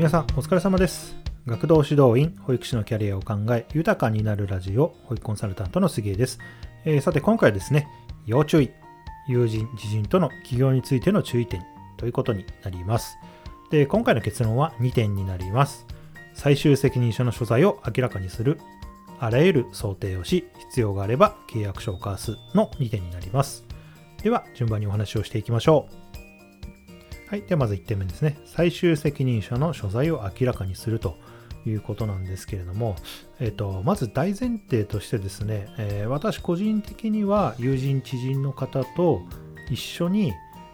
皆さんお疲れ様です。学童指導員保育士のキャリアを考え豊かになるラジオ保育コンサルタントの杉江です、えー、さて今回はですね要注意友人知人との起業についての注意点ということになります。で今回の結論は2点になります。最終責任者の所在を明らかにするあらゆる想定をし必要があれば契約書を交わすの2点になります。では順番にお話をしていきましょう。はい。ではまず1点目ですね。最終責任者の所在を明らかにするということなんですけれども、えっ、と、まず大前提としてですね、えー、私個人的には友人、知人の方と一緒に、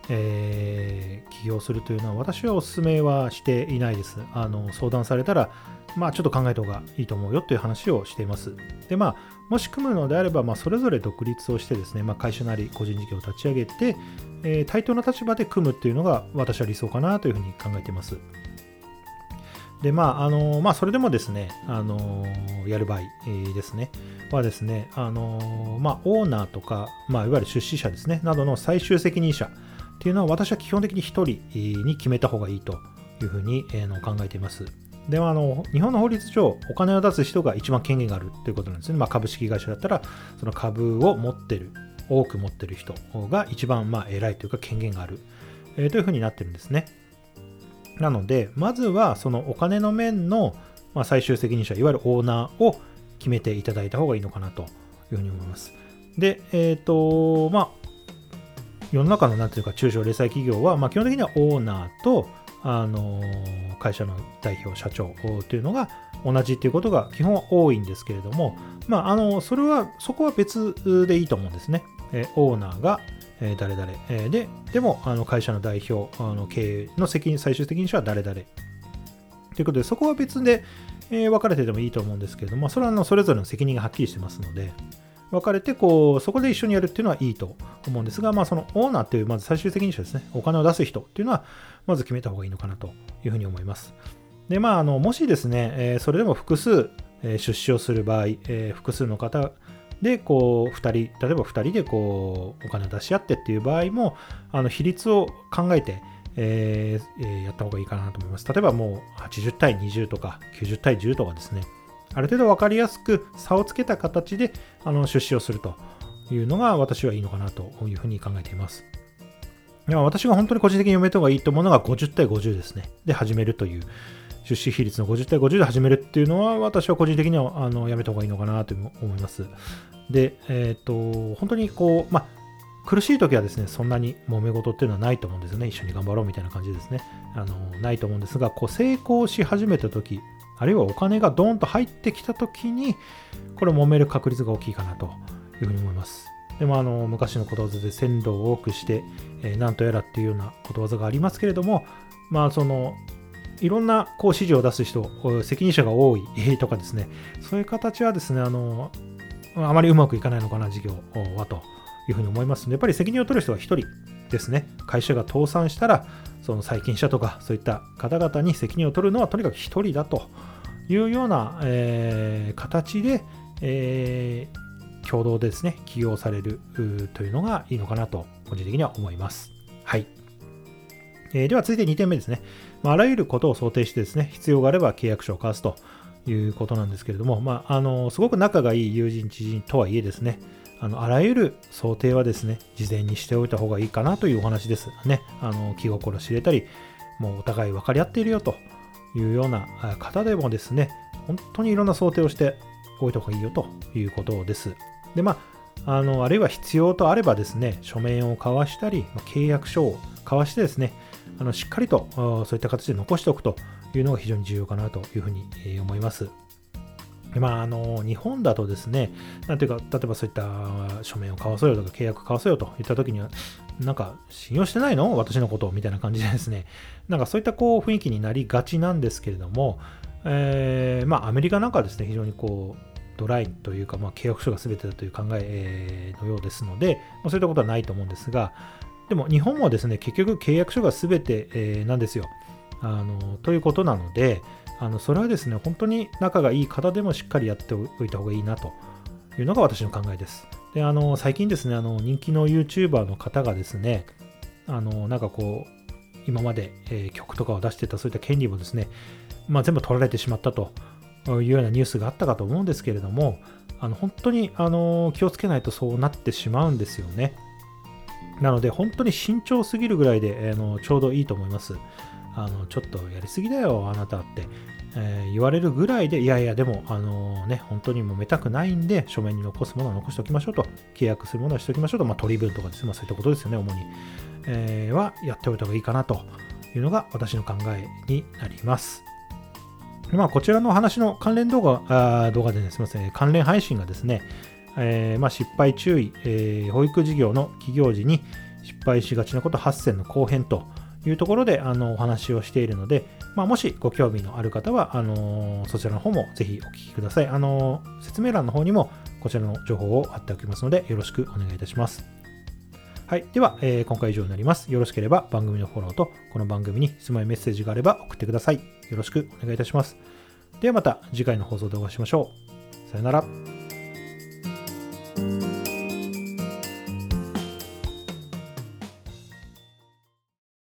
えー、起業するというのは私はお勧めはしていないです。あの相談されたら、まあちょっと考えた方がいいと思うよという話をしています。で、まあ、もし組むのであれば、まあ、それぞれ独立をしてですね、まあ、会社なり個人事業を立ち上げて、えー、対等な立場で組むっていうのが私は理想かなというふうに考えています。で、まあ、あのまあ、それでもですね、あのやる場合、ですね、はですね、あのまあ、オーナーとか、まあ、いわゆる出資者ですね、などの最終責任者っていうのは、私は基本的に1人に決めた方がいいというふうに、えー、考えています。ではあの日本の法律上、お金を出す人が一番権限があるということなんですね。まあ、株式会社だったら、その株を持ってる多く持ってる人が一番まあ偉いというか権限がある、えー、というふうになってるんですね。なので、まずはそのお金の面の、まあ、最終責任者、いわゆるオーナーを決めていただいた方がいいのかなというふうに思います。で、えっ、ー、と、まあ、世の中のなんていうか中小零細企業は、まあ、基本的にはオーナーと、あの会社の代表、社長というのが同じということが基本は多いんですけれども、まあ、あのそれは、そこは別でいいと思うんですね。えオーナーが、え誰々、えで、でもあの会社の代表、あの経営の責任、最終責任者は誰々。ということで、そこは別で、え分かれててもいいと思うんですけれども、それはあのそれぞれの責任がはっきりしてますので、分かれてこう、そこで一緒にやるっていうのはいいと思うんですが、まあ、そのオーナーっていう、まず最終責任者ですね、お金を出す人っていうのは、まず決めた方がいいのかなというふうに思います。で、まあ、あのもしですね、えそれでも複数、え出資をする場合、え複数の方で、こう、2人、例えば2人でこう、お金出し合ってっていう場合も、あの、比率を考えて、えー、やった方がいいかなと思います。例えばもう80対20とか90対10とかですね、ある程度分かりやすく差をつけた形であの出資をするというのが私はいいのかなというふうに考えています。私が本当に個人的に読めた方がいいと思うのが50対50ですね。で始めるという出資比率の50対50で始めるっていうのは、私は個人的にはあのやめた方がいいのかなと思います。で、えっ、ー、と、本当にこう、まあ、苦しい時はですね、そんなに揉め事っていうのはないと思うんですよね。一緒に頑張ろうみたいな感じですね。あの、ないと思うんですが、こう成功し始めた時、あるいはお金がドーンと入ってきた時に、これ揉める確率が大きいかなというふうに思います。でもあの昔のことわざで鮮度を多くして、えー、なんとやらっていうようなことわざがありますけれども、まあそのいろんなこう指示を出す人、責任者が多いとかですね、そういう形はですね、あの、あまりうまくいかないのかな、事業はというふうに思いますので、やっぱり責任を取る人は1人ですね。会社が倒産したら、その債権者とかそういった方々に責任を取るのはとにかく1人だというような、えー、形で、えー、共同でですね、起業されるというのがいいのかなと、個人的には思います。はい。えー、では続いて2点目ですね。まあ、あらゆることを想定してですね、必要があれば契約書を交わすということなんですけれども、まあ、あの、すごく仲がいい友人、知人とはいえですね、あの、あらゆる想定はですね、事前にしておいた方がいいかなというお話です。ね、あの、気心知れたり、もうお互い分かり合っているよというような方でもですね、本当にいろんな想定をしておいた方がいいよということです。で、まあ、あの、あるいは必要とあればですね、書面を交わしたり、契約書を交わしてですね、あのしっかりとそういった形で残しておくというのが非常に重要かなというふうに思います。まあ、あの日本だとですね、なんていうか、例えばそういった書面を交わそうよとか契約交わそうよといったときには、なんか信用してないの？私のことみたいな感じでですね、なんかそういったこう雰囲気になりがちなんですけれども、えー、まあアメリカなんかはですね、非常にこう、ドライというか、まあ、契約書が全てだという考えのようですので、まあ、そういったことはないと思うんですが、でも日本もですね、結局契約書が全て、えー、なんですよ。あのということなので、あのそれはですね、本当に仲がいい方でもしっかりやっておいた方がいいなというのが私の考えです。で、あの最近ですね、あの人気の YouTuber の方がですね、あのなんかこう、今まで、えー、曲とかを出してたそういった権利もですね、まあ、全部取られてしまったというようなニュースがあったかと思うんですけれども、あの本当にあの気をつけないとそうなってしまうんですよね。なので、本当に慎重すぎるぐらいで、あのちょうどいいと思います。あのちょっとやりすぎだよ、あなたって、えー、言われるぐらいで、いやいや、でも、あのね、本当に揉めたくないんで、書面に残すものは残しておきましょうと、契約するものはしておきましょうと、まあ、取り分とかですね、まあ、そういったことですよね、主に。えー、はやっておいた方がいいかなというのが私の考えになります。まあ、こちらの話の関連動画、あ動画でね、すみません、関連配信がですね、えー、まあ、失敗注意、えー、保育事業の起業時に失敗しがちなこと8選の後編というところであのお話をしているので、まあ、もしご興味のある方はあのそちらの方もぜひお聞きください。あの説明欄の方にもこちらの情報を貼っておきますのでよろしくお願いいたします。はい。では、えー、今回以上になります。よろしければ番組のフォローと、この番組に質問やメッセージがあれば送ってください。よろしくお願いいたします。ではまた次回の放送でお会いしましょう。さよなら。